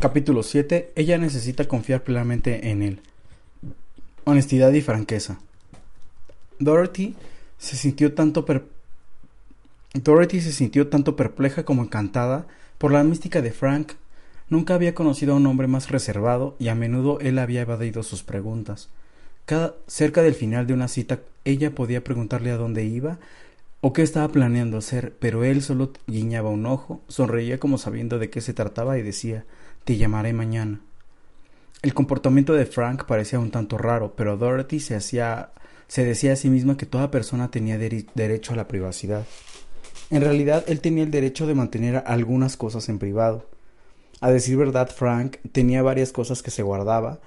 Capítulo 7. Ella necesita confiar plenamente en él. Honestidad y franqueza. Dorothy se sintió tanto Dorothy se sintió tanto perpleja como encantada por la mística de Frank. Nunca había conocido a un hombre más reservado y a menudo él había evadido sus preguntas. Cerca del final de una cita ella podía preguntarle a dónde iba o qué estaba planeando hacer, pero él solo guiñaba un ojo, sonreía como sabiendo de qué se trataba y decía te llamaré mañana. El comportamiento de Frank parecía un tanto raro, pero Dorothy se hacía se decía a sí misma que toda persona tenía derecho a la privacidad. En realidad, él tenía el derecho de mantener algunas cosas en privado. A decir verdad, Frank tenía varias cosas que se guardaba,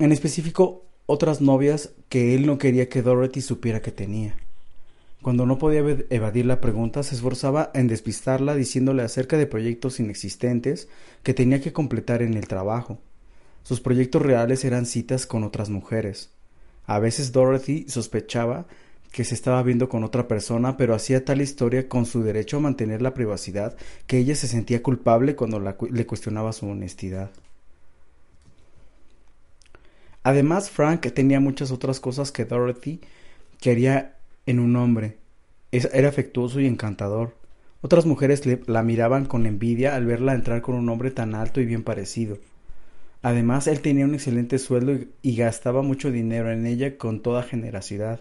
en específico otras novias que él no quería que Dorothy supiera que tenía. Cuando no podía evadir la pregunta, se esforzaba en despistarla diciéndole acerca de proyectos inexistentes que tenía que completar en el trabajo. Sus proyectos reales eran citas con otras mujeres. A veces Dorothy sospechaba que se estaba viendo con otra persona, pero hacía tal historia con su derecho a mantener la privacidad que ella se sentía culpable cuando le cuestionaba su honestidad. Además, Frank tenía muchas otras cosas que Dorothy quería en un hombre. Era afectuoso y encantador. Otras mujeres la miraban con envidia al verla entrar con un hombre tan alto y bien parecido. Además, él tenía un excelente sueldo y, gastaba mucho dinero en ella con toda generosidad.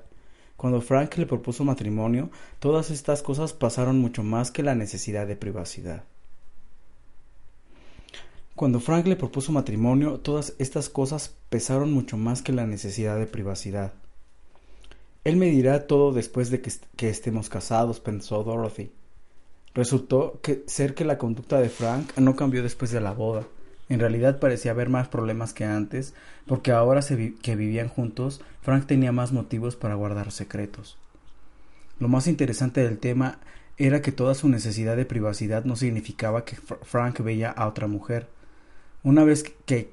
Cuando Frank le propuso matrimonio, todas estas cosas pasaron mucho más que la necesidad de privacidad. Cuando Frank le propuso matrimonio, todas estas cosas pesaron mucho más que la necesidad de privacidad. Él me dirá todo después de que, estemos casados, pensó Dorothy. Resultó ser que la conducta de Frank no cambió después de la boda. En realidad parecía haber más problemas que antes, porque ahora que vivían juntos, Frank tenía más motivos para guardar secretos. Lo más interesante del tema era que toda su necesidad de privacidad no significaba que Frank veía a otra mujer. Una vez que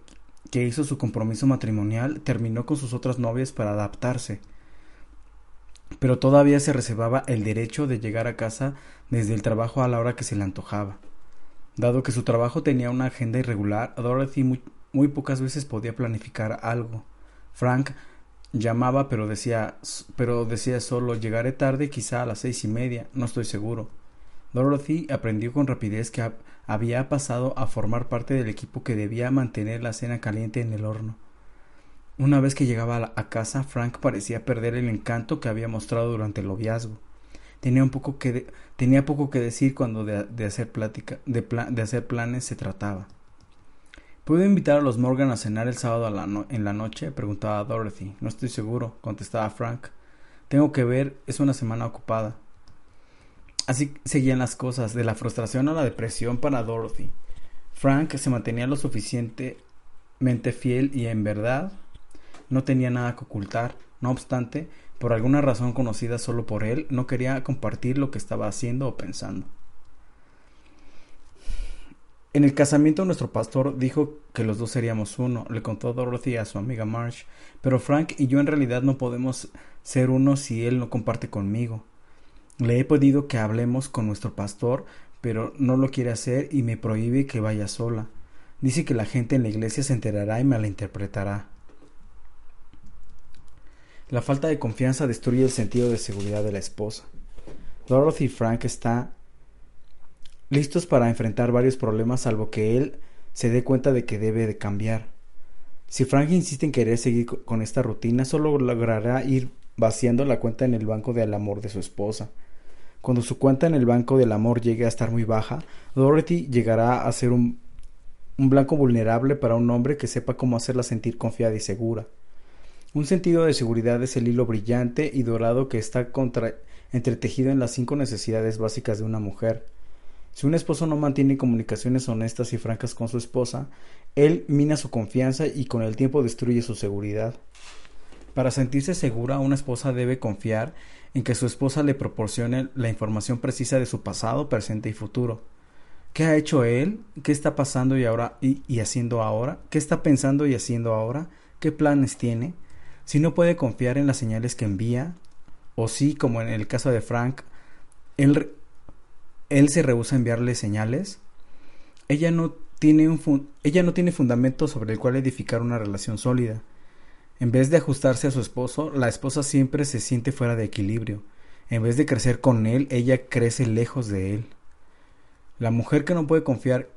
hizo su compromiso matrimonial, terminó con sus otras novias para adaptarse pero todavía se reservaba el derecho de llegar a casa desde el trabajo a la hora que se le antojaba. Dado que su trabajo tenía una agenda irregular, Dorothy muy, pocas veces podía planificar algo. Frank llamaba pero decía pero decía solo llegaré tarde quizá a las seis y media, no estoy seguro. Dorothy aprendió con rapidez que había pasado a formar parte del equipo que debía mantener la cena caliente en el horno. Una vez que llegaba a casa, Frank parecía perder el encanto que había mostrado durante el noviazgo. Tenía, poco que tenía poco que decir cuando de, hacer plática, de, de, hacer planes se trataba. ¿Puedo invitar a los Morgan a cenar el sábado en la noche? preguntaba Dorothy. No estoy seguro, contestaba Frank. Tengo que ver, es una semana ocupada. Así seguían las cosas, de la frustración a la depresión para Dorothy. Frank se mantenía lo suficientemente fiel y en verdad no tenía nada que ocultar. No obstante, por alguna razón conocida solo por él, no quería compartir lo que estaba haciendo o pensando. En el casamiento nuestro pastor dijo que los dos seríamos uno, le contó Dorothy a su amiga Marsh, pero Frank y yo en realidad no podemos ser uno si él no comparte conmigo. Le he pedido que hablemos con nuestro pastor, pero no lo quiere hacer y me prohíbe que vaya sola. Dice que la gente en la iglesia se enterará y me la falta de confianza destruye el sentido de seguridad de la esposa. Dorothy y Frank están listos para enfrentar varios problemas salvo que él se dé cuenta de que debe de cambiar. Si Frank insiste en querer seguir con esta rutina, solo logrará ir vaciando la cuenta en el banco del amor de su esposa. Cuando su cuenta en el banco del amor llegue a estar muy baja, Dorothy llegará a ser un blanco vulnerable para un hombre que sepa cómo hacerla sentir confiada y segura. Un sentido de seguridad es el hilo brillante y dorado que está entretejido en las cinco necesidades básicas de una mujer. Si un esposo no mantiene comunicaciones honestas y francas con su esposa, él mina su confianza y con el tiempo destruye su seguridad. Para sentirse segura, una esposa debe confiar en que su esposa le proporcione la información precisa de su pasado, presente y futuro. ¿Qué ha hecho él? ¿Qué está pasando y ahora y haciendo ahora? ¿Qué está pensando y haciendo ahora? ¿Qué planes tiene? Si no puede confiar en las señales que envía, o si, como en el caso de Frank, él, él se rehúsa a enviarle señales, ella no tiene un ella no tiene fundamento sobre el cual edificar una relación sólida. En vez de ajustarse a su esposo, la esposa siempre se siente fuera de equilibrio. En vez de crecer con él, ella crece lejos de él. La mujer que no puede confiar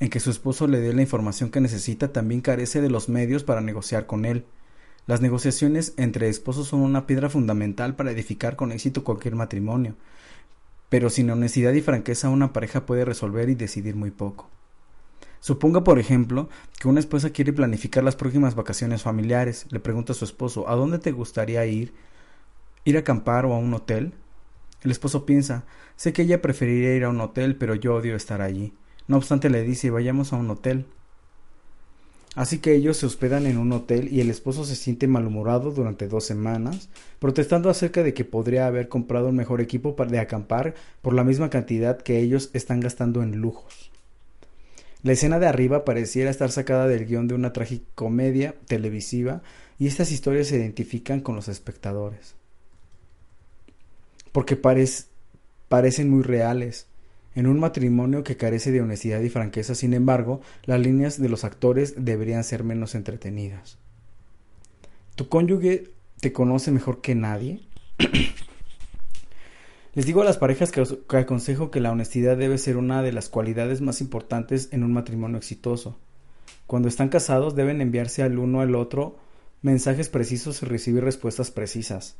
en que su esposo le dé la información que necesita también carece de los medios para negociar con él. Las negociaciones entre esposos son una piedra fundamental para edificar con éxito cualquier matrimonio, pero sin honestidad y franqueza una pareja puede resolver y decidir muy poco. Suponga, por ejemplo, que una esposa quiere planificar las próximas vacaciones familiares. Le pregunta a su esposo, ¿a dónde te gustaría ir? ¿Ir a acampar o a un hotel? El esposo piensa, sé que ella preferiría ir a un hotel, pero yo odio estar allí. No obstante, le dice, vayamos a un hotel. Así que ellos se hospedan en un hotel y el esposo se siente malhumorado durante dos semanas, protestando acerca de que podría haber comprado un mejor equipo de acampar por la misma cantidad que ellos están gastando en lujos. La escena de arriba pareciera estar sacada del guion de una tragicomedia televisiva y estas historias se identifican con los espectadores. Porque parecen muy reales. En un matrimonio que carece de honestidad y franqueza, sin embargo, las líneas de los actores deberían ser menos entretenidas. ¿Tu cónyuge te conoce mejor que nadie? Les digo a las parejas que, aconsejo que la honestidad debe ser una de las cualidades más importantes en un matrimonio exitoso. Cuando están casados deben enviarse al uno al otro mensajes precisos y recibir respuestas precisas.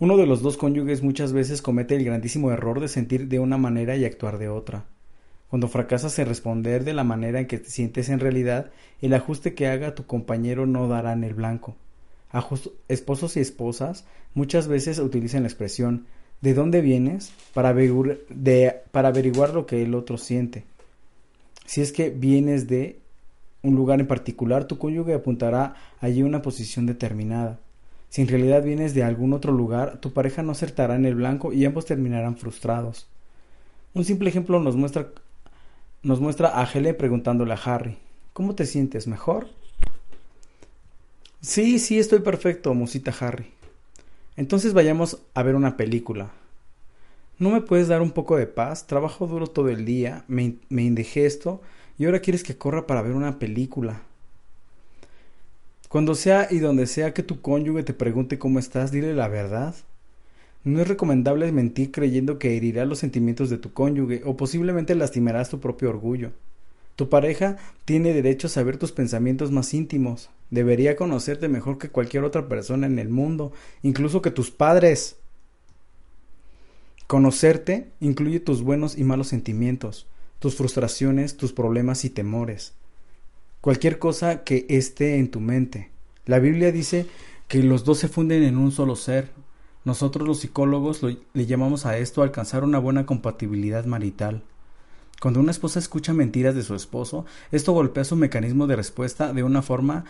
Uno de los dos cónyuges muchas veces comete el grandísimo error de sentir de una manera y actuar de otra. Cuando fracasas en responder de la manera en que te sientes en realidad, el ajuste que haga tu compañero no dará en el blanco. esposos y esposas muchas veces utilizan la expresión de dónde vienes para averiguar, para averiguar lo que el otro siente. Si es que vienes de un lugar en particular, tu cónyuge apuntará allí una posición determinada. Si en realidad vienes de algún otro lugar, tu pareja no acertará en el blanco y ambos terminarán frustrados. Un simple ejemplo nos muestra, nos muestra a Helen preguntándole a Harry, ¿cómo te sientes? ¿Mejor? Sí, sí, estoy perfecto, musita Harry. Entonces vayamos a ver una película. ¿No me puedes dar un poco de paz? Trabajo duro todo el día, me, me indigesto y ahora quieres que corra para ver una película. Cuando sea y donde sea que tu cónyuge te pregunte cómo estás, dile la verdad. No es recomendable mentir creyendo que herirás los sentimientos de tu cónyuge o posiblemente lastimarás tu propio orgullo. Tu pareja tiene derecho a saber tus pensamientos más íntimos. Debería conocerte mejor que cualquier otra persona en el mundo, incluso que tus padres. Conocerte incluye tus buenos y malos sentimientos, tus frustraciones, tus problemas y temores. Cualquier cosa que esté en tu mente. La Biblia dice que los dos se funden en un solo ser. Nosotros los psicólogos le llamamos a esto alcanzar una buena compatibilidad marital. Cuando una esposa escucha mentiras de su esposo, esto golpea su mecanismo de respuesta de una forma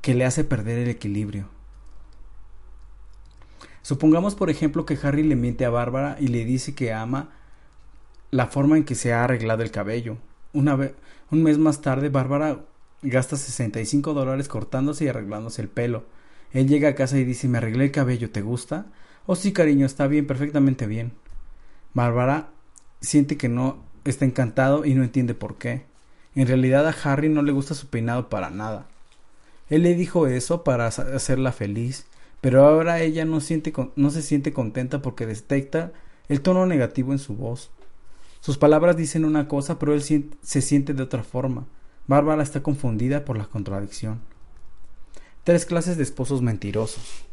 que le hace perder el equilibrio. Supongamos, por ejemplo, que Harry le miente a Bárbara y le dice que ama la forma en que se ha arreglado el cabello. Una un mes más tarde, Bárbara gasta 65 dólares cortándose y arreglándose el pelo. Él llega a casa y dice, me arreglé el cabello, ¿te gusta? Oh, sí, cariño, está bien, perfectamente bien. Bárbara siente que no está encantado y no entiende por qué. En realidad a Harry no le gusta su peinado para nada. Él le dijo eso para hacerla feliz, pero ahora ella no, siente, no se siente contenta porque detecta el tono negativo en su voz. Sus palabras dicen una cosa, pero él se siente de otra forma. Bárbara está confundida por la contradicción. Tres clases de esposos mentirosos.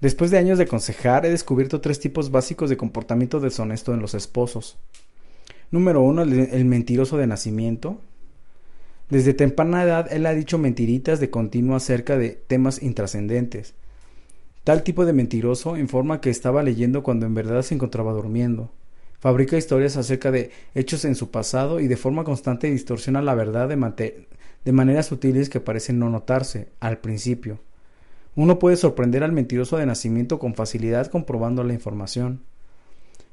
Después de años de aconsejar, he descubierto tres tipos básicos de comportamiento deshonesto en los esposos. Número uno, el mentiroso de nacimiento. Desde temprana edad él ha dicho mentiritas de continuo acerca de temas intrascendentes. Tal tipo de mentiroso informa que estaba leyendo cuando en verdad se encontraba durmiendo. Fabrica historias acerca de hechos en su pasado y de forma constante distorsiona la verdad de, de maneras sutiles que parecen no notarse al principio. Uno puede sorprender al mentiroso de nacimiento con facilidad comprobando la información.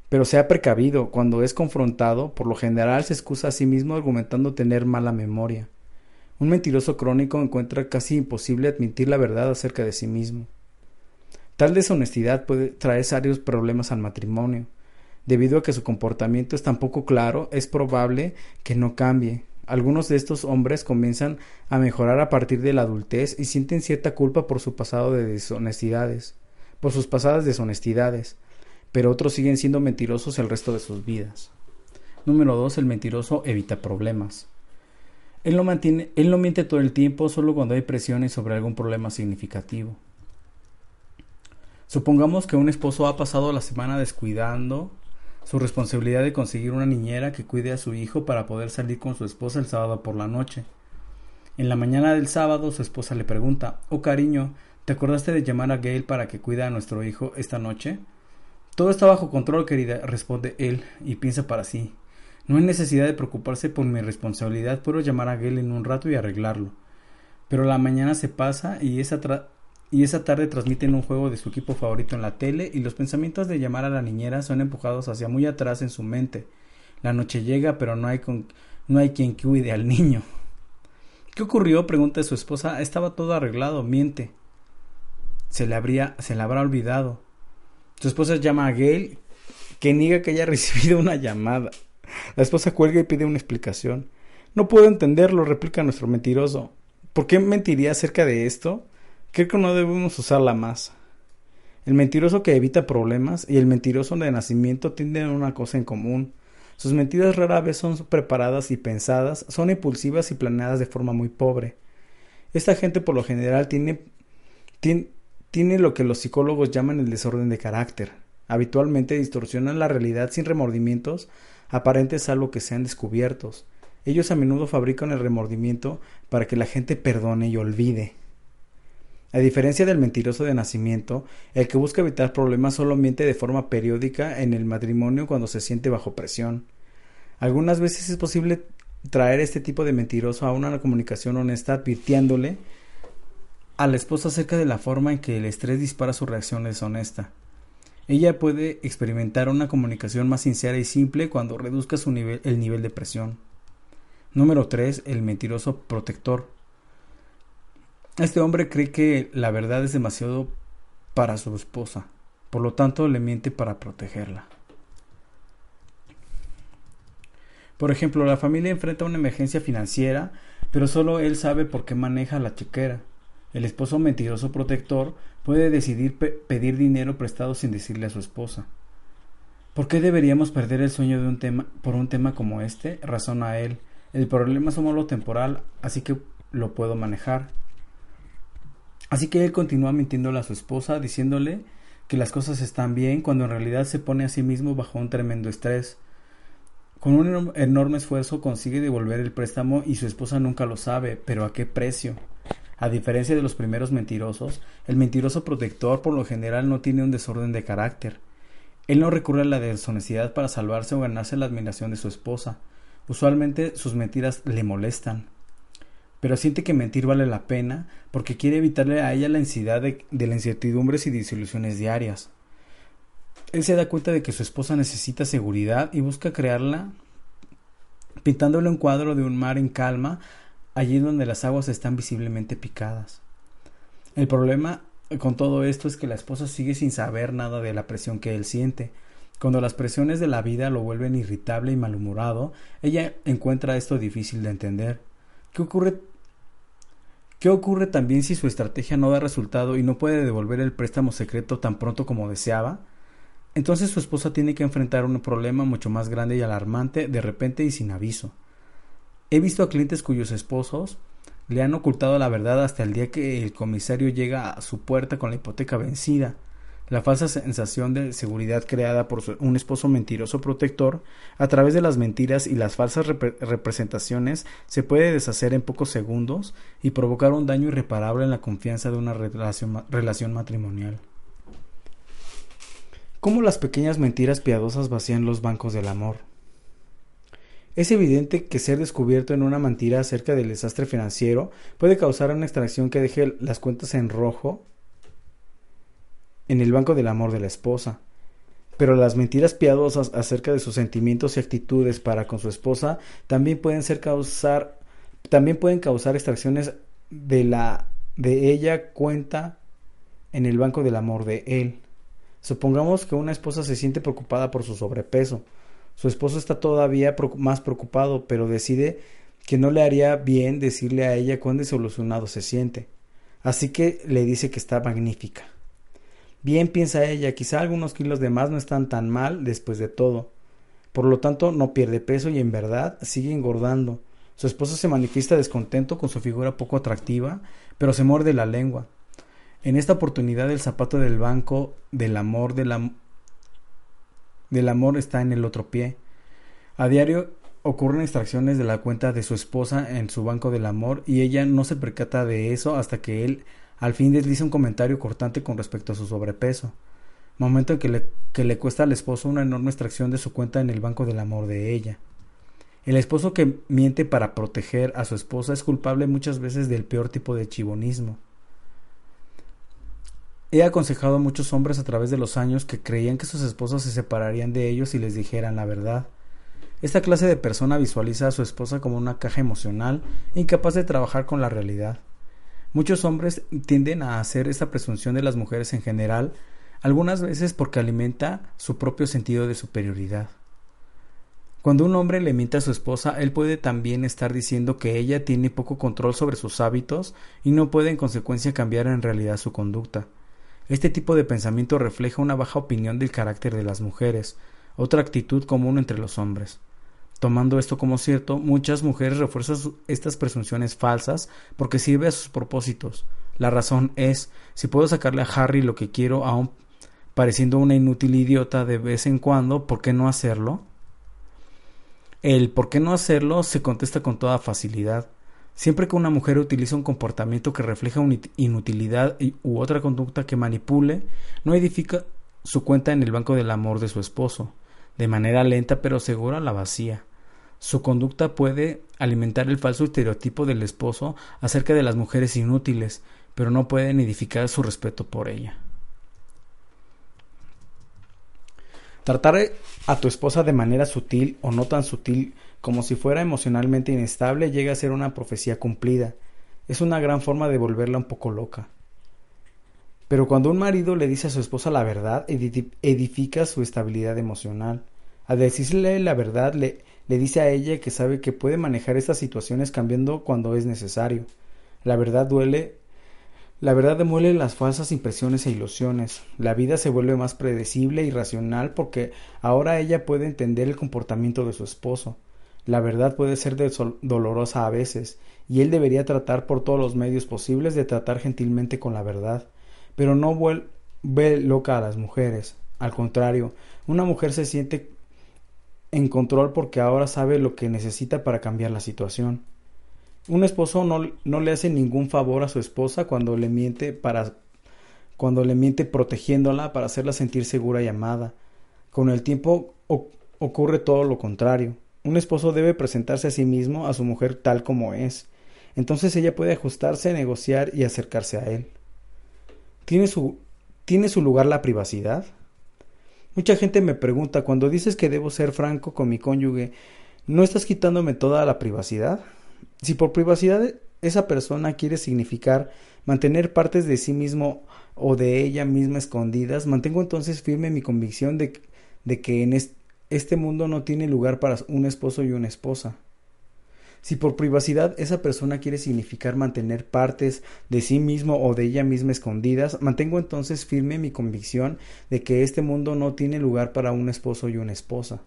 Pero se ha precavido, cuando es confrontado, por lo general se excusa a sí mismo argumentando tener mala memoria. Un mentiroso crónico encuentra casi imposible admitir la verdad acerca de sí mismo. Tal deshonestidad puede traer serios problemas al matrimonio. Debido a que su comportamiento es tan poco claro, es probable que no cambie. Algunos de estos hombres comienzan a mejorar a partir de la adultez y sienten cierta culpa por su pasado de deshonestidades, por sus pasadas deshonestidades, pero otros siguen siendo mentirosos el resto de sus vidas. Número 2. El mentiroso evita problemas. Él no, mantiene, él no miente todo el tiempo, solo cuando hay presiones sobre algún problema significativo. Supongamos que un esposo ha pasado la semana descuidando su responsabilidad de conseguir una niñera que cuide a su hijo para poder salir con su esposa el sábado por la noche. En la mañana del sábado su esposa le pregunta Oh cariño, ¿te acordaste de llamar a Gail para que cuide a nuestro hijo esta noche? Todo está bajo control, querida, responde él, y piensa para sí. No hay necesidad de preocuparse por mi responsabilidad, puedo llamar a Gail en un rato y arreglarlo. Pero la mañana se pasa y esa, y esa tarde transmiten un juego de su equipo favorito en la tele y los pensamientos de llamar a la niñera son empujados hacia muy atrás en su mente. La noche llega, pero no hay, con, no hay quien cuide al niño. ¿Qué ocurrió? pregunta su esposa. Estaba todo arreglado, miente. Se le, habría, se le habrá olvidado. Su esposa llama a Gail, que niega que haya recibido una llamada. La esposa cuelga y pide una explicación. No puedo entenderlo, replica nuestro mentiroso. ¿Por qué mentiría acerca de esto? Creo que no debemos usarla más. El mentiroso que evita problemas y el mentiroso de nacimiento tienen una cosa en común. Sus mentiras rara vez son preparadas y pensadas, son impulsivas y planeadas de forma muy pobre. Esta gente por lo general tiene, tiene, tiene lo que los psicólogos llaman el desorden de carácter. Habitualmente distorsionan la realidad sin remordimientos aparentes salvo que sean descubiertos. Ellos a menudo fabrican el remordimiento para que la gente perdone y olvide. A diferencia del mentiroso de nacimiento, el que busca evitar problemas solo miente de forma periódica en el matrimonio cuando se siente bajo presión. Algunas veces es posible traer este tipo de mentiroso a una comunicación honesta advirtiéndole a la esposa acerca de la forma en que el estrés dispara su reacción deshonesta. Ella puede experimentar una comunicación más sincera y simple cuando reduzca su nivel, el nivel de presión. Número 3. El mentiroso protector. Este hombre cree que la verdad es demasiado para su esposa, por lo tanto le miente para protegerla. Por ejemplo, la familia enfrenta una emergencia financiera, pero solo él sabe por qué maneja la chequera. El esposo mentiroso protector puede decidir pedir dinero prestado sin decirle a su esposa. ¿Por qué deberíamos perder el sueño de un tema por un tema como este? razona él. El problema somos lo temporal, así que lo puedo manejar. Así que él continúa mintiéndole a su esposa, diciéndole que las cosas están bien, cuando en realidad se pone a sí mismo bajo un tremendo estrés. Con un enorme esfuerzo consigue devolver el préstamo y su esposa nunca lo sabe, pero ¿a qué precio? A diferencia de los primeros mentirosos, el mentiroso protector por lo general no tiene un desorden de carácter. Él no recurre a la deshonestidad para salvarse o ganarse la admiración de su esposa. Usualmente sus mentiras le molestan pero siente que mentir vale la pena porque quiere evitarle a ella la ansiedad de, de las incertidumbres y desilusiones diarias. Él se da cuenta de que su esposa necesita seguridad y busca crearla pintándole un cuadro de un mar en calma allí donde las aguas están visiblemente picadas. El problema con todo esto es que la esposa sigue sin saber nada de la presión que él siente. Cuando las presiones de la vida lo vuelven irritable y malhumorado, ella encuentra esto difícil de entender. ¿Qué ocurre? ¿Qué ocurre también si su estrategia no da resultado y no puede devolver el préstamo secreto tan pronto como deseaba? Entonces su esposa tiene que enfrentar un problema mucho más grande y alarmante de repente y sin aviso. He visto a clientes cuyos esposos le han ocultado la verdad hasta el día que el comisario llega a su puerta con la hipoteca vencida la falsa sensación de seguridad creada por un esposo mentiroso protector, a través de las mentiras y las falsas representaciones, se puede deshacer en pocos segundos y provocar un daño irreparable en la confianza de una relación, relación matrimonial. ¿Cómo las pequeñas mentiras piadosas vacían los bancos del amor? Es evidente que ser descubierto en una mentira acerca del desastre financiero puede causar una extracción que deje las cuentas en rojo en el banco del amor de la esposa. Pero las mentiras piadosas acerca de sus sentimientos y actitudes para con su esposa también pueden ser causar también pueden causar extracciones de la de ella cuenta en el banco del amor de él. Supongamos que una esposa se siente preocupada por su sobrepeso. Su esposo está todavía más preocupado, pero decide que no le haría bien decirle a ella cuán desilusionado se siente. Así que le dice que está magnífica. Bien piensa ella, quizá algunos kilos de más no están tan mal después de todo. Por lo tanto, no pierde peso y en verdad sigue engordando. Su esposo se manifiesta descontento con su figura poco atractiva, pero se muerde la lengua. En esta oportunidad el zapato del banco del amor del amor está en el otro pie. A diario ocurren extracciones de la cuenta de su esposa en su banco del amor y ella no se percata de eso hasta que él al fin desliza un comentario cortante con respecto a su sobrepeso, momento en que le, que le cuesta al esposo una enorme extracción de su cuenta en el banco del amor de ella. El esposo que miente para proteger a su esposa es culpable muchas veces del peor tipo de chivonismo. He aconsejado a muchos hombres a través de los años que creían que sus esposas se separarían de ellos si les dijeran la verdad. Esta clase de persona visualiza a su esposa como una caja emocional incapaz de trabajar con la realidad. Muchos hombres tienden a hacer esta presunción de las mujeres en general, algunas veces porque alimenta su propio sentido de superioridad. Cuando un hombre le miente a su esposa, él puede también estar diciendo que ella tiene poco control sobre sus hábitos y no puede en consecuencia cambiar en realidad su conducta. Este tipo de pensamiento refleja una baja opinión del carácter de las mujeres, otra actitud común entre los hombres. Tomando esto como cierto, muchas mujeres refuerzan estas presunciones falsas porque sirve a sus propósitos. La razón es, si puedo sacarle a Harry lo que quiero aún pareciendo una inútil idiota de vez en cuando, ¿por qué no hacerlo? El por qué no hacerlo se contesta con toda facilidad. Siempre que una mujer utiliza un comportamiento que refleja una inutilidad u otra conducta que manipule, no edifica su cuenta en el banco del amor de su esposo. De manera lenta pero segura la vacía. Su conducta puede alimentar el falso estereotipo del esposo acerca de las mujeres inútiles, pero no pueden edificar su respeto por ella. Tratar a tu esposa de manera sutil o no tan sutil como si fuera emocionalmente inestable llega a ser una profecía cumplida. Es una gran forma de volverla un poco loca. Pero cuando un marido le dice a su esposa la verdad, edifica su estabilidad emocional. Al decirle la verdad, le, le dice a ella que sabe que puede manejar estas situaciones cambiando cuando es necesario. La verdad duele. La verdad demuele las falsas impresiones e ilusiones. La vida se vuelve más predecible y racional porque ahora ella puede entender el comportamiento de su esposo. La verdad puede ser dolorosa a veces, y él debería tratar por todos los medios posibles de tratar gentilmente con la verdad pero no vuelve loca a las mujeres. Al contrario, una mujer se siente en control porque ahora sabe lo que necesita para cambiar la situación. Un esposo no, no, le hace ningún favor a su esposa cuando le miente para cuando le miente protegiéndola para hacerla sentir segura y amada. Con el tiempo ocurre todo lo contrario. Un esposo debe presentarse a sí mismo a su mujer tal como es. Entonces ella puede ajustarse, negociar y acercarse a él. ¿Tiene su, ¿Tiene su lugar la privacidad? Mucha gente me pregunta, cuando dices que debo ser franco con mi cónyuge, ¿no estás quitándome toda la privacidad? Si por privacidad esa persona quiere significar mantener partes de sí mismo o de ella misma escondidas, mantengo entonces firme mi convicción de, de que en este mundo no tiene lugar para un esposo y una esposa. Si por privacidad esa persona quiere significar mantener partes de sí mismo o de ella misma escondidas, mantengo entonces firme mi convicción de que este mundo no tiene lugar para un esposo y una esposa.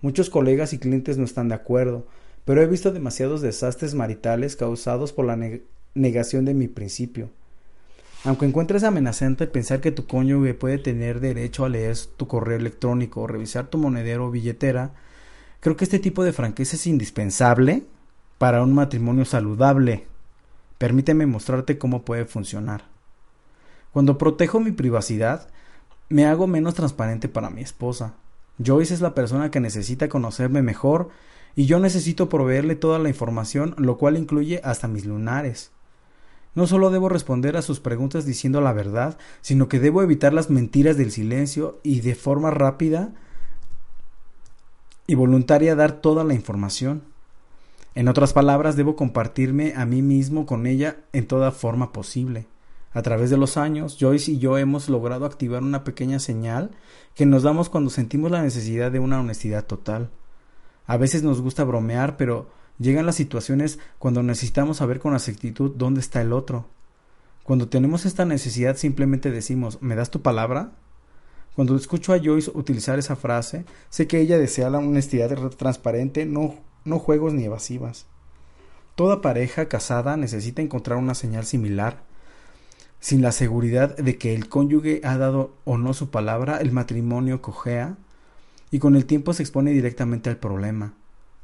Muchos colegas y clientes no están de acuerdo, pero he visto demasiados desastres maritales causados por la negación de mi principio. Aunque encuentres amenazante pensar que tu cónyuge puede tener derecho a leer tu correo electrónico o revisar tu monedero o billetera, Creo que este tipo de franqueza es indispensable para un matrimonio saludable. Permíteme mostrarte cómo puede funcionar. Cuando protejo mi privacidad, me hago menos transparente para mi esposa. Joyce es la persona que necesita conocerme mejor y yo necesito proveerle toda la información, lo cual incluye hasta mis lunares. No solo debo responder a sus preguntas diciendo la verdad, sino que debo evitar las mentiras del silencio y de forma rápida y voluntaria dar toda la información. En otras palabras, debo compartirme a mí mismo con ella en toda forma posible. A través de los años, Joyce y yo hemos logrado activar una pequeña señal que nos damos cuando sentimos la necesidad de una honestidad total. A veces nos gusta bromear, pero llegan las situaciones cuando necesitamos saber con exactitud dónde está el otro. Cuando tenemos esta necesidad simplemente decimos ¿me das tu palabra? Cuando escucho a Joyce utilizar esa frase, sé que ella desea la honestidad transparente, no, no juegos ni evasivas. Toda pareja casada necesita encontrar una señal similar. Sin la seguridad de que el cónyuge ha dado o no su palabra, el matrimonio cojea y con el tiempo se expone directamente al problema.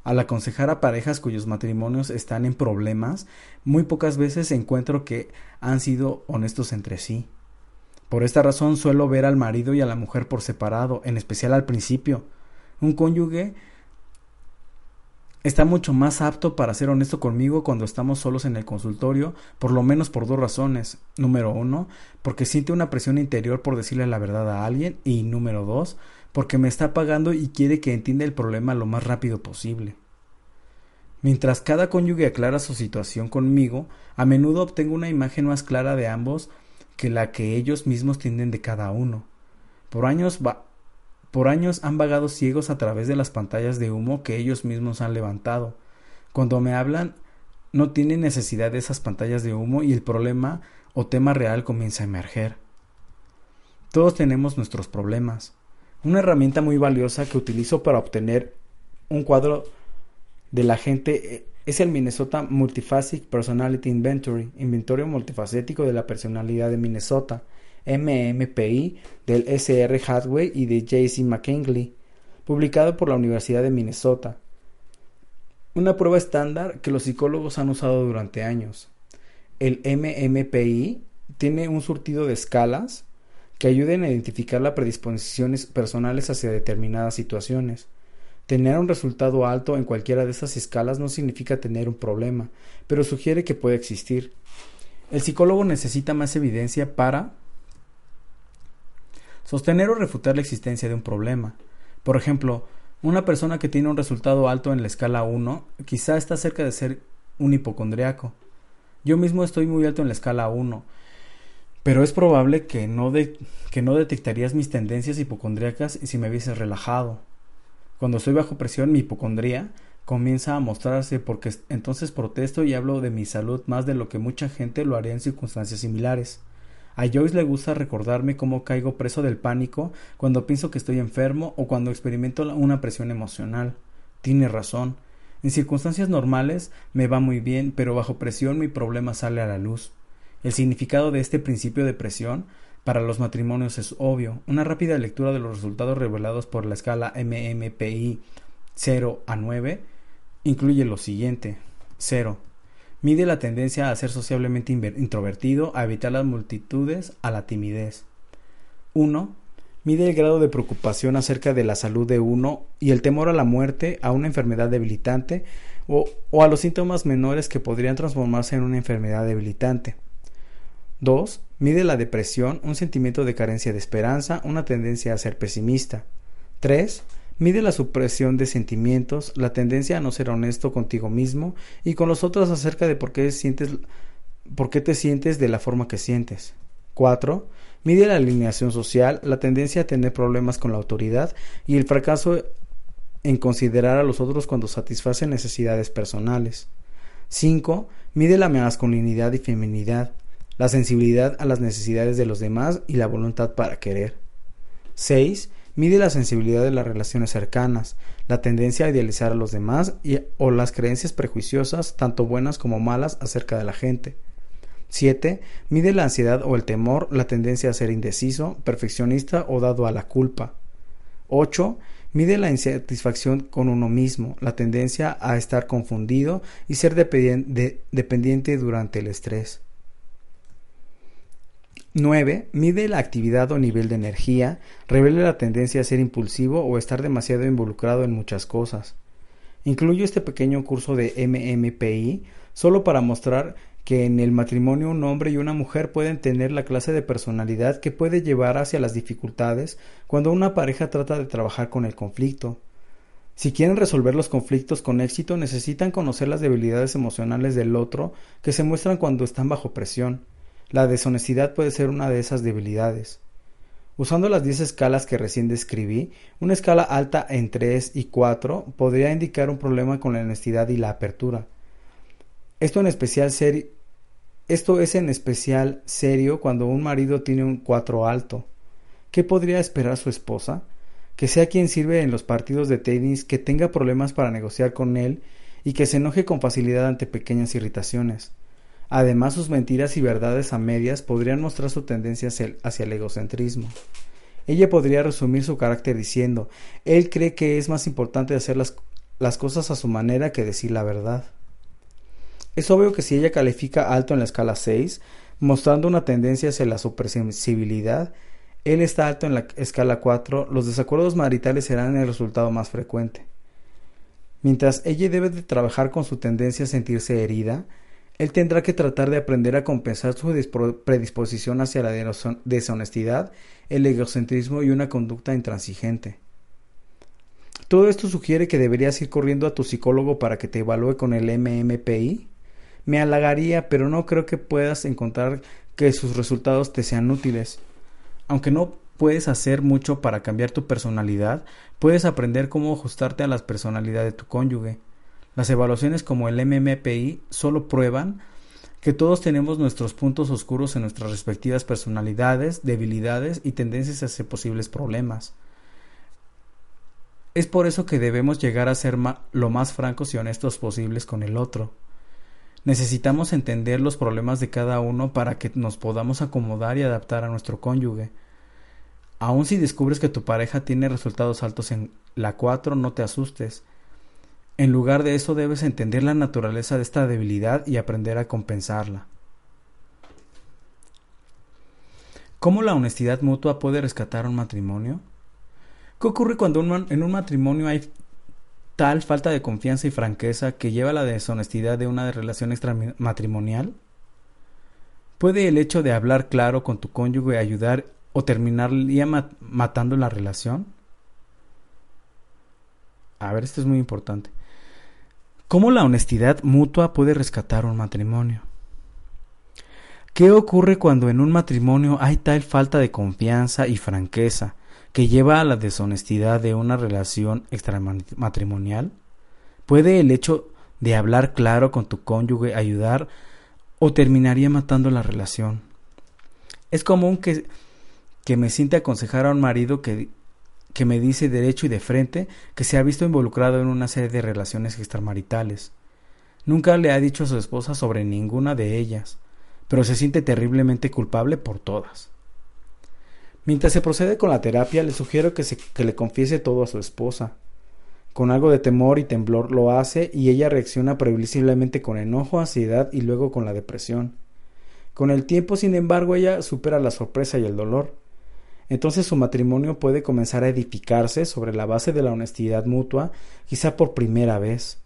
Al aconsejar a parejas cuyos matrimonios están en problemas, muy pocas veces encuentro que han sido honestos entre sí. Por esta razón suelo ver al marido y a la mujer por separado, en especial al principio. Un cónyuge está mucho más apto para ser honesto conmigo cuando estamos solos en el consultorio, por lo menos por dos razones. Número uno, porque siente una presión interior por decirle la verdad a alguien y número dos, porque me está pagando y quiere que entienda el problema lo más rápido posible. Mientras cada cónyuge aclara su situación conmigo, a menudo obtengo una imagen más clara de ambos que la que ellos mismos tienen de cada uno. Por años, por años han vagado ciegos a través de las pantallas de humo que ellos mismos han levantado. Cuando me hablan, no tienen necesidad de esas pantallas de humo y el problema o tema real comienza a emerger. Todos tenemos nuestros problemas. Una herramienta muy valiosa que utilizo para obtener un cuadro de la gente eh, es el Minnesota Multifaceted Personality Inventory, inventario multifacético de la personalidad de Minnesota, MMPI, del SR Hathaway y de J.C. McKinley, publicado por la Universidad de Minnesota. Una prueba estándar que los psicólogos han usado durante años. El MMPI tiene un surtido de escalas que ayuden a identificar las predisposiciones personales hacia determinadas situaciones. Tener un resultado alto en cualquiera de estas escalas no significa tener un problema, pero sugiere que puede existir. El psicólogo necesita más evidencia para sostener o refutar la existencia de un problema. Por ejemplo, una persona que tiene un resultado alto en la escala 1 quizá está cerca de ser un hipocondriaco. Yo mismo estoy muy alto en la escala 1, pero es probable que no, que no detectarías mis tendencias hipocondriacas si me hubieses relajado. Cuando estoy bajo presión, mi hipocondría comienza a mostrarse porque entonces protesto y hablo de mi salud más de lo que mucha gente lo haría en circunstancias similares. A Joyce le gusta recordarme cómo caigo preso del pánico cuando pienso que estoy enfermo o cuando experimento una presión emocional. Tiene razón. En circunstancias normales me va muy bien, pero bajo presión mi problema sale a la luz. El significado de este principio de presión para los matrimonios es obvio. Una rápida lectura de los resultados revelados por la escala MMPI 0 a 9 incluye lo siguiente. 0. Mide la tendencia a ser sociablemente introvertido, a evitar las multitudes, a la timidez. 1. Mide el grado de preocupación acerca de la salud de uno y el temor a la muerte, a una enfermedad debilitante o, o a los síntomas menores que podrían transformarse en una enfermedad debilitante. 2. Mide la depresión, un sentimiento de carencia de esperanza, una tendencia a ser pesimista. 3. Mide la supresión de sentimientos, la tendencia a no ser honesto contigo mismo y con los otros acerca de por qué, sientes, por qué te sientes de la forma que sientes. 4. Mide la alineación social, la tendencia a tener problemas con la autoridad y el fracaso en considerar a los otros cuando satisfacen necesidades personales. 5. Mide la masculinidad y feminidad, la sensibilidad a las necesidades de los demás y la voluntad para querer. 6. Mide la sensibilidad de las relaciones cercanas, la tendencia a idealizar a los demás y, o las creencias prejuiciosas, tanto buenas como malas, acerca de la gente. 7. Mide la ansiedad o el temor, la tendencia a ser indeciso, perfeccionista o dado a la culpa. 8. Mide la insatisfacción con uno mismo, la tendencia a estar confundido y ser dependiente durante el estrés. 9. Mide la actividad o nivel de energía, revela la tendencia a ser impulsivo o estar demasiado involucrado en muchas cosas. Incluyo este pequeño curso de MMPI solo para mostrar que en el matrimonio un hombre y una mujer pueden tener la clase de personalidad que puede llevar hacia las dificultades cuando una pareja trata de trabajar con el conflicto. Si quieren resolver los conflictos con éxito necesitan conocer las debilidades emocionales del otro que se muestran cuando están bajo presión. La deshonestidad puede ser una de esas debilidades. Usando las 10 escalas que recién describí, una escala alta en 3 y 4 podría indicar un problema con la honestidad y la apertura. Esto, en especial Esto es en especial serio cuando un marido tiene un 4 alto. ¿Qué podría esperar su esposa? Que sea quien sirve en los partidos de tenis, que tenga problemas para negociar con él y que se enoje con facilidad ante pequeñas irritaciones. Además, sus mentiras y verdades a medias podrían mostrar su tendencia hacia el egocentrismo. Ella podría resumir su carácter diciendo, él cree que es más importante hacer las, cosas a su manera que decir la verdad. Es obvio que si ella califica alto en la escala 6, mostrando una tendencia hacia la supersensibilidad, él está alto en la escala 4, los desacuerdos maritales serán el resultado más frecuente. Mientras ella debe de trabajar con su tendencia a sentirse herida, él tendrá que tratar de aprender a compensar su predisposición hacia la deshonestidad, el egocentrismo y una conducta intransigente. Todo esto sugiere que deberías ir corriendo a tu psicólogo para que te evalúe con el MMPI. Me halagaría, pero no creo que puedas encontrar que sus resultados te sean útiles. Aunque no puedes hacer mucho para cambiar tu personalidad, puedes aprender cómo ajustarte a la personalidad de tu cónyuge. Las evaluaciones como el MMPI solo prueban que todos tenemos nuestros puntos oscuros en nuestras respectivas personalidades, debilidades y tendencias hacia posibles problemas. Es por eso que debemos llegar a ser lo más francos y honestos posibles con el otro. Necesitamos entender los problemas de cada uno para que nos podamos acomodar y adaptar a nuestro cónyuge. Aun si descubres que tu pareja tiene resultados altos en la 4, no te asustes. En lugar de eso debes entender la naturaleza de esta debilidad y aprender a compensarla. ¿Cómo la honestidad mutua puede rescatar un matrimonio? ¿Qué ocurre cuando en un matrimonio hay tal falta de confianza y franqueza que lleva a la deshonestidad de una relación extramatrimonial? ¿Puede el hecho de hablar claro con tu cónyuge ayudar o terminar matando la relación? A ver, esto es muy importante. ¿Cómo la honestidad mutua puede rescatar un matrimonio? ¿Qué ocurre cuando en un matrimonio hay tal falta de confianza y franqueza que lleva a la deshonestidad de una relación extramatrimonial? ¿Puede el hecho de hablar claro con tu cónyuge ayudar o terminaría matando la relación? Es común que, que me siente aconsejar a un marido que que me dice derecho y de frente que se ha visto involucrado en una serie de relaciones extramaritales. Nunca le ha dicho a su esposa sobre ninguna de ellas, pero se siente terriblemente culpable por todas. Mientras se procede con la terapia, le sugiero que, se, que le confiese todo a su esposa. Con algo de temor y temblor lo hace y ella reacciona previsiblemente con enojo, ansiedad y luego con la depresión. Con el tiempo, sin embargo, ella supera la sorpresa y el dolor entonces su matrimonio puede comenzar a edificarse sobre la base de la honestidad mutua, quizá por primera vez.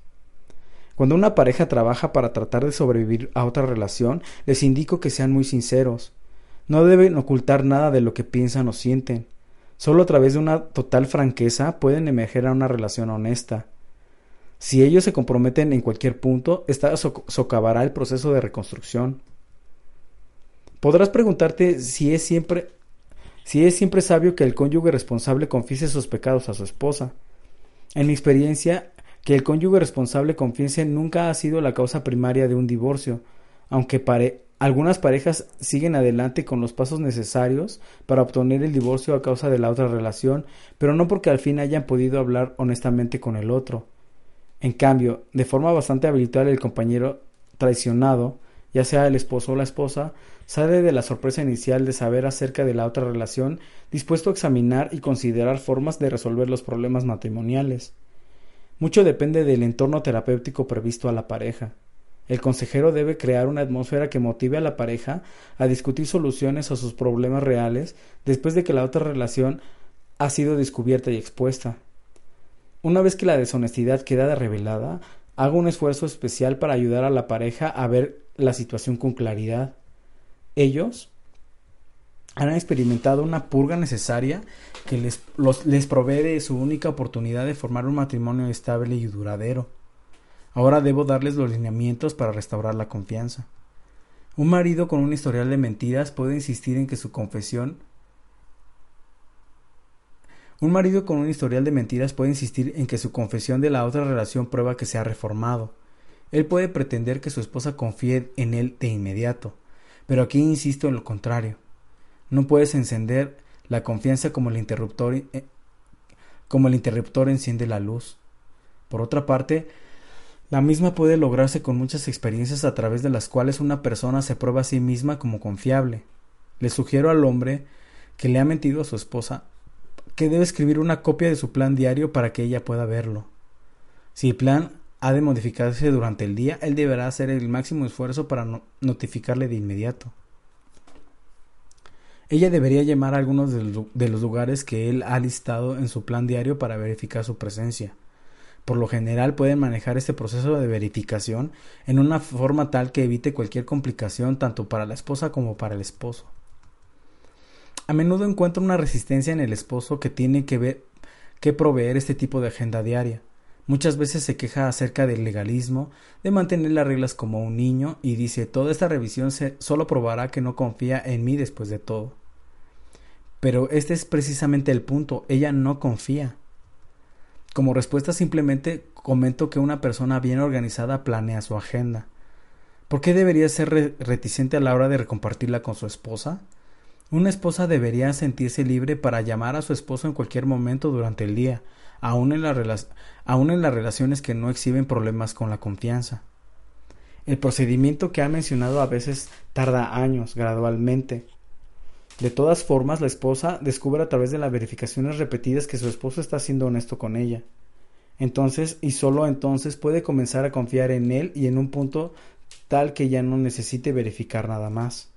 Cuando una pareja trabaja para tratar de sobrevivir a otra relación, les indico que sean muy sinceros. No deben ocultar nada de lo que piensan o sienten. Solo a través de una total franqueza pueden emerger a una relación honesta. Si ellos se comprometen en cualquier punto, esta socavará el proceso de reconstrucción. Podrás preguntarte si es siempre si es siempre sabio que el cónyuge responsable confiese sus pecados a su esposa. En mi experiencia, que el cónyuge responsable confiese nunca ha sido la causa primaria de un divorcio, aunque algunas parejas siguen adelante con los pasos necesarios para obtener el divorcio a causa de la otra relación, pero no porque al fin hayan podido hablar honestamente con el otro. En cambio, de forma bastante habitual el compañero traicionado, ya sea el esposo o la esposa, sale de la sorpresa inicial de saber acerca de la otra relación, dispuesto a examinar y considerar formas de resolver los problemas matrimoniales. Mucho depende del entorno terapéutico previsto a la pareja. El consejero debe crear una atmósfera que motive a la pareja a discutir soluciones a sus problemas reales después de que la otra relación ha sido descubierta y expuesta. Una vez que la deshonestidad queda revelada, hago un esfuerzo especial para ayudar a la pareja a ver la situación con claridad ellos han experimentado una purga necesaria que les, les provee de su única oportunidad de formar un matrimonio estable y duradero. Ahora debo darles los lineamientos para restaurar la confianza. Un marido con un historial de mentiras puede insistir en que su confesión un marido con un historial de mentiras puede insistir en que su confesión de la otra relación prueba que se ha reformado. Él puede pretender que su esposa confíe en él de inmediato, pero aquí insisto en lo contrario. No puedes encender la confianza como el interruptor eh, como el interruptor enciende la luz. Por otra parte, la misma puede lograrse con muchas experiencias a través de las cuales una persona se prueba a sí misma como confiable. Le sugiero al hombre que le ha mentido a su esposa que debe escribir una copia de su plan diario para que ella pueda verlo. Si el plan ha de modificarse durante el día, él deberá hacer el máximo esfuerzo para notificarle de inmediato. Ella debería llamar a algunos de los lugares que él ha listado en su plan diario para verificar su presencia. Por lo general pueden manejar este proceso de verificación en una forma tal que evite cualquier complicación tanto para la esposa como para el esposo. A menudo encuentra una resistencia en el esposo que tiene que ver que proveer este tipo de agenda diaria. Muchas veces se queja acerca del legalismo, de mantener las reglas como un niño y dice toda esta revisión solo probará que no confía en mí después de todo. Pero este es precisamente el punto, ella no confía. Como respuesta simplemente comento que una persona bien organizada planea su agenda. ¿Por qué debería ser reticente a la hora de compartirla con su esposa? Una esposa debería sentirse libre para llamar a su esposo en cualquier momento durante el día, aun en, en las relaciones que no exhiben problemas con la confianza. El procedimiento que ha mencionado a veces tarda años, gradualmente. De todas formas, la esposa descubre a través de las verificaciones repetidas que su esposo está siendo honesto con ella. Entonces, y solo entonces, puede comenzar a confiar en él y en un punto tal que ya no necesite verificar nada más.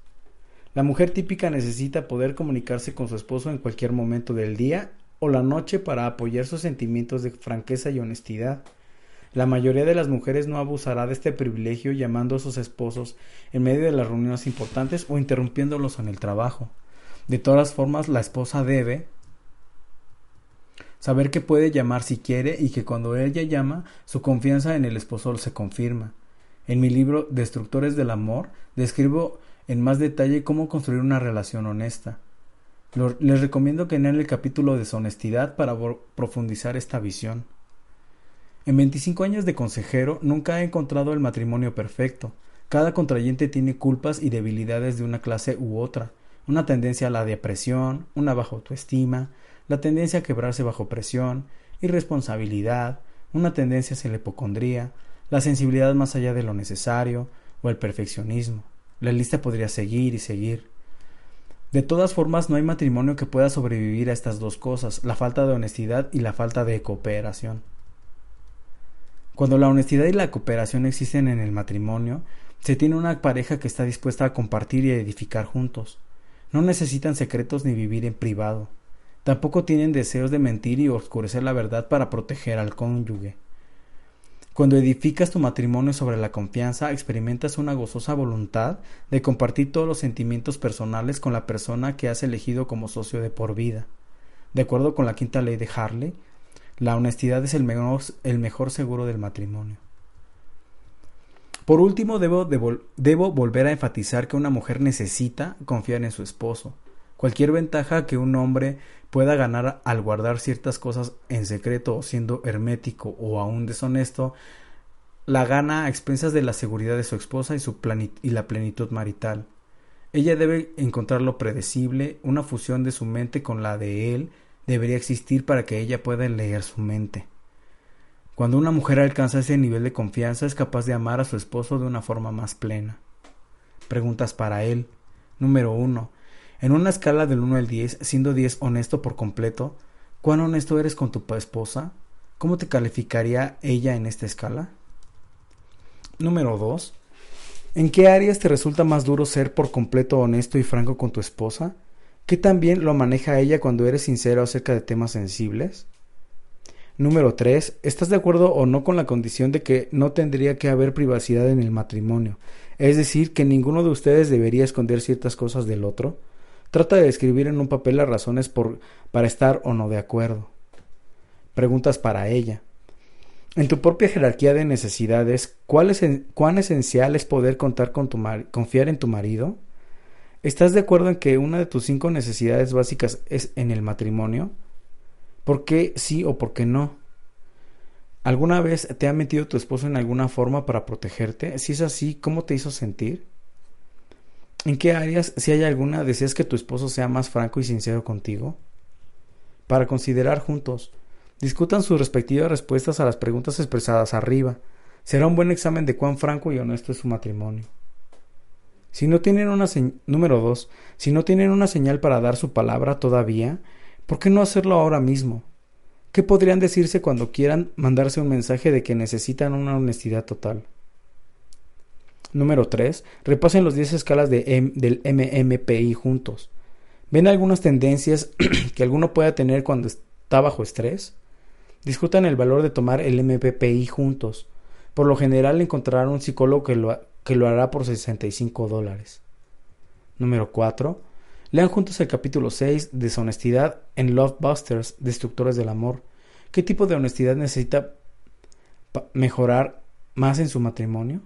La mujer típica necesita poder comunicarse con su esposo en cualquier momento del día o la noche para apoyar sus sentimientos de franqueza y honestidad. La mayoría de las mujeres no abusará de este privilegio llamando a sus esposos en medio de las reuniones importantes o interrumpiéndolos en el trabajo. De todas formas, la esposa debe saber que puede llamar si quiere y que cuando ella llama, su confianza en el esposo se confirma. En mi libro Destructores del Amor describo en más detalle cómo construir una relación honesta. Les recomiendo que lean el capítulo Deshonestidad para profundizar esta visión. En 25 años de consejero nunca he encontrado el matrimonio perfecto. Cada contrayente tiene culpas y debilidades de una clase u otra, una tendencia a la depresión, una baja autoestima, la tendencia a quebrarse bajo presión, irresponsabilidad, una tendencia hacia la hipocondría, la sensibilidad más allá de lo necesario o el perfeccionismo. La lista podría seguir y seguir. De todas formas, no hay matrimonio que pueda sobrevivir a estas dos cosas, la falta de honestidad y la falta de cooperación. Cuando la honestidad y la cooperación existen en el matrimonio, se tiene una pareja que está dispuesta a compartir y a edificar juntos. No necesitan secretos ni vivir en privado. Tampoco tienen deseos de mentir y oscurecer la verdad para proteger al cónyuge. Cuando edificas tu matrimonio sobre la confianza, experimentas una gozosa voluntad de compartir todos los sentimientos personales con la persona que has elegido como socio de por vida. De acuerdo con la quinta ley de Harley, la honestidad es el mejor, seguro del matrimonio. Por último, debo volver a enfatizar que una mujer necesita confiar en su esposo. Cualquier ventaja que un hombre pueda ganar al guardar ciertas cosas en secreto o siendo hermético o aún deshonesto, la gana a expensas de la seguridad de su esposa y, su la plenitud marital. Ella debe encontrar lo predecible, una fusión de su mente con la de él debería existir para que ella pueda leer su mente. Cuando una mujer alcanza ese nivel de confianza es capaz de amar a su esposo de una forma más plena. Preguntas para él. Número 1. En una escala del 1 al 10, siendo 10 honesto por completo, ¿cuán honesto eres con tu esposa? ¿Cómo te calificaría ella en esta escala? Número 2. ¿En qué áreas te resulta más duro ser por completo honesto y franco con tu esposa? ¿Qué también lo maneja ella cuando eres sincero acerca de temas sensibles? Número 3. ¿Estás de acuerdo o no con la condición de que no tendría que haber privacidad en el matrimonio? Es decir, que ninguno de ustedes debería esconder ciertas cosas del otro. Trata de escribir en un papel las razones por, para estar o no de acuerdo. Preguntas para ella. En tu propia jerarquía de necesidades, ¿cuál es, ¿cuán esencial es poder contar con tu confiar en tu marido? ¿Estás de acuerdo en que una de tus cinco necesidades básicas es en el matrimonio? ¿Por qué sí o por qué no? ¿Alguna vez te ha metido tu esposo en alguna forma para protegerte? Si es así, ¿cómo te hizo sentir? ¿En qué áreas, si hay alguna, deseas que tu esposo sea más franco y sincero contigo? Para considerar juntos, Discutan sus respectivas respuestas a las preguntas expresadas arriba. Será un buen examen de cuán franco y honesto es su matrimonio. Si no tienen una número dos, si no tienen una señal para dar su palabra todavía, ¿por qué no hacerlo ahora mismo? ¿Qué podrían decirse cuando quieran mandarse un mensaje de que necesitan una honestidad total? Número 3. Repasen los 10 escalas de del MMPI juntos. ¿Ven algunas tendencias que alguno pueda tener cuando está bajo estrés? Discutan el valor de tomar el MPPI juntos. Por lo general encontrarán un psicólogo que lo, que lo hará por 65 dólares. Número 4. Lean juntos el capítulo 6, Deshonestidad en Love Busters, Destructores del Amor. ¿Qué tipo de honestidad necesita mejorar más en su matrimonio?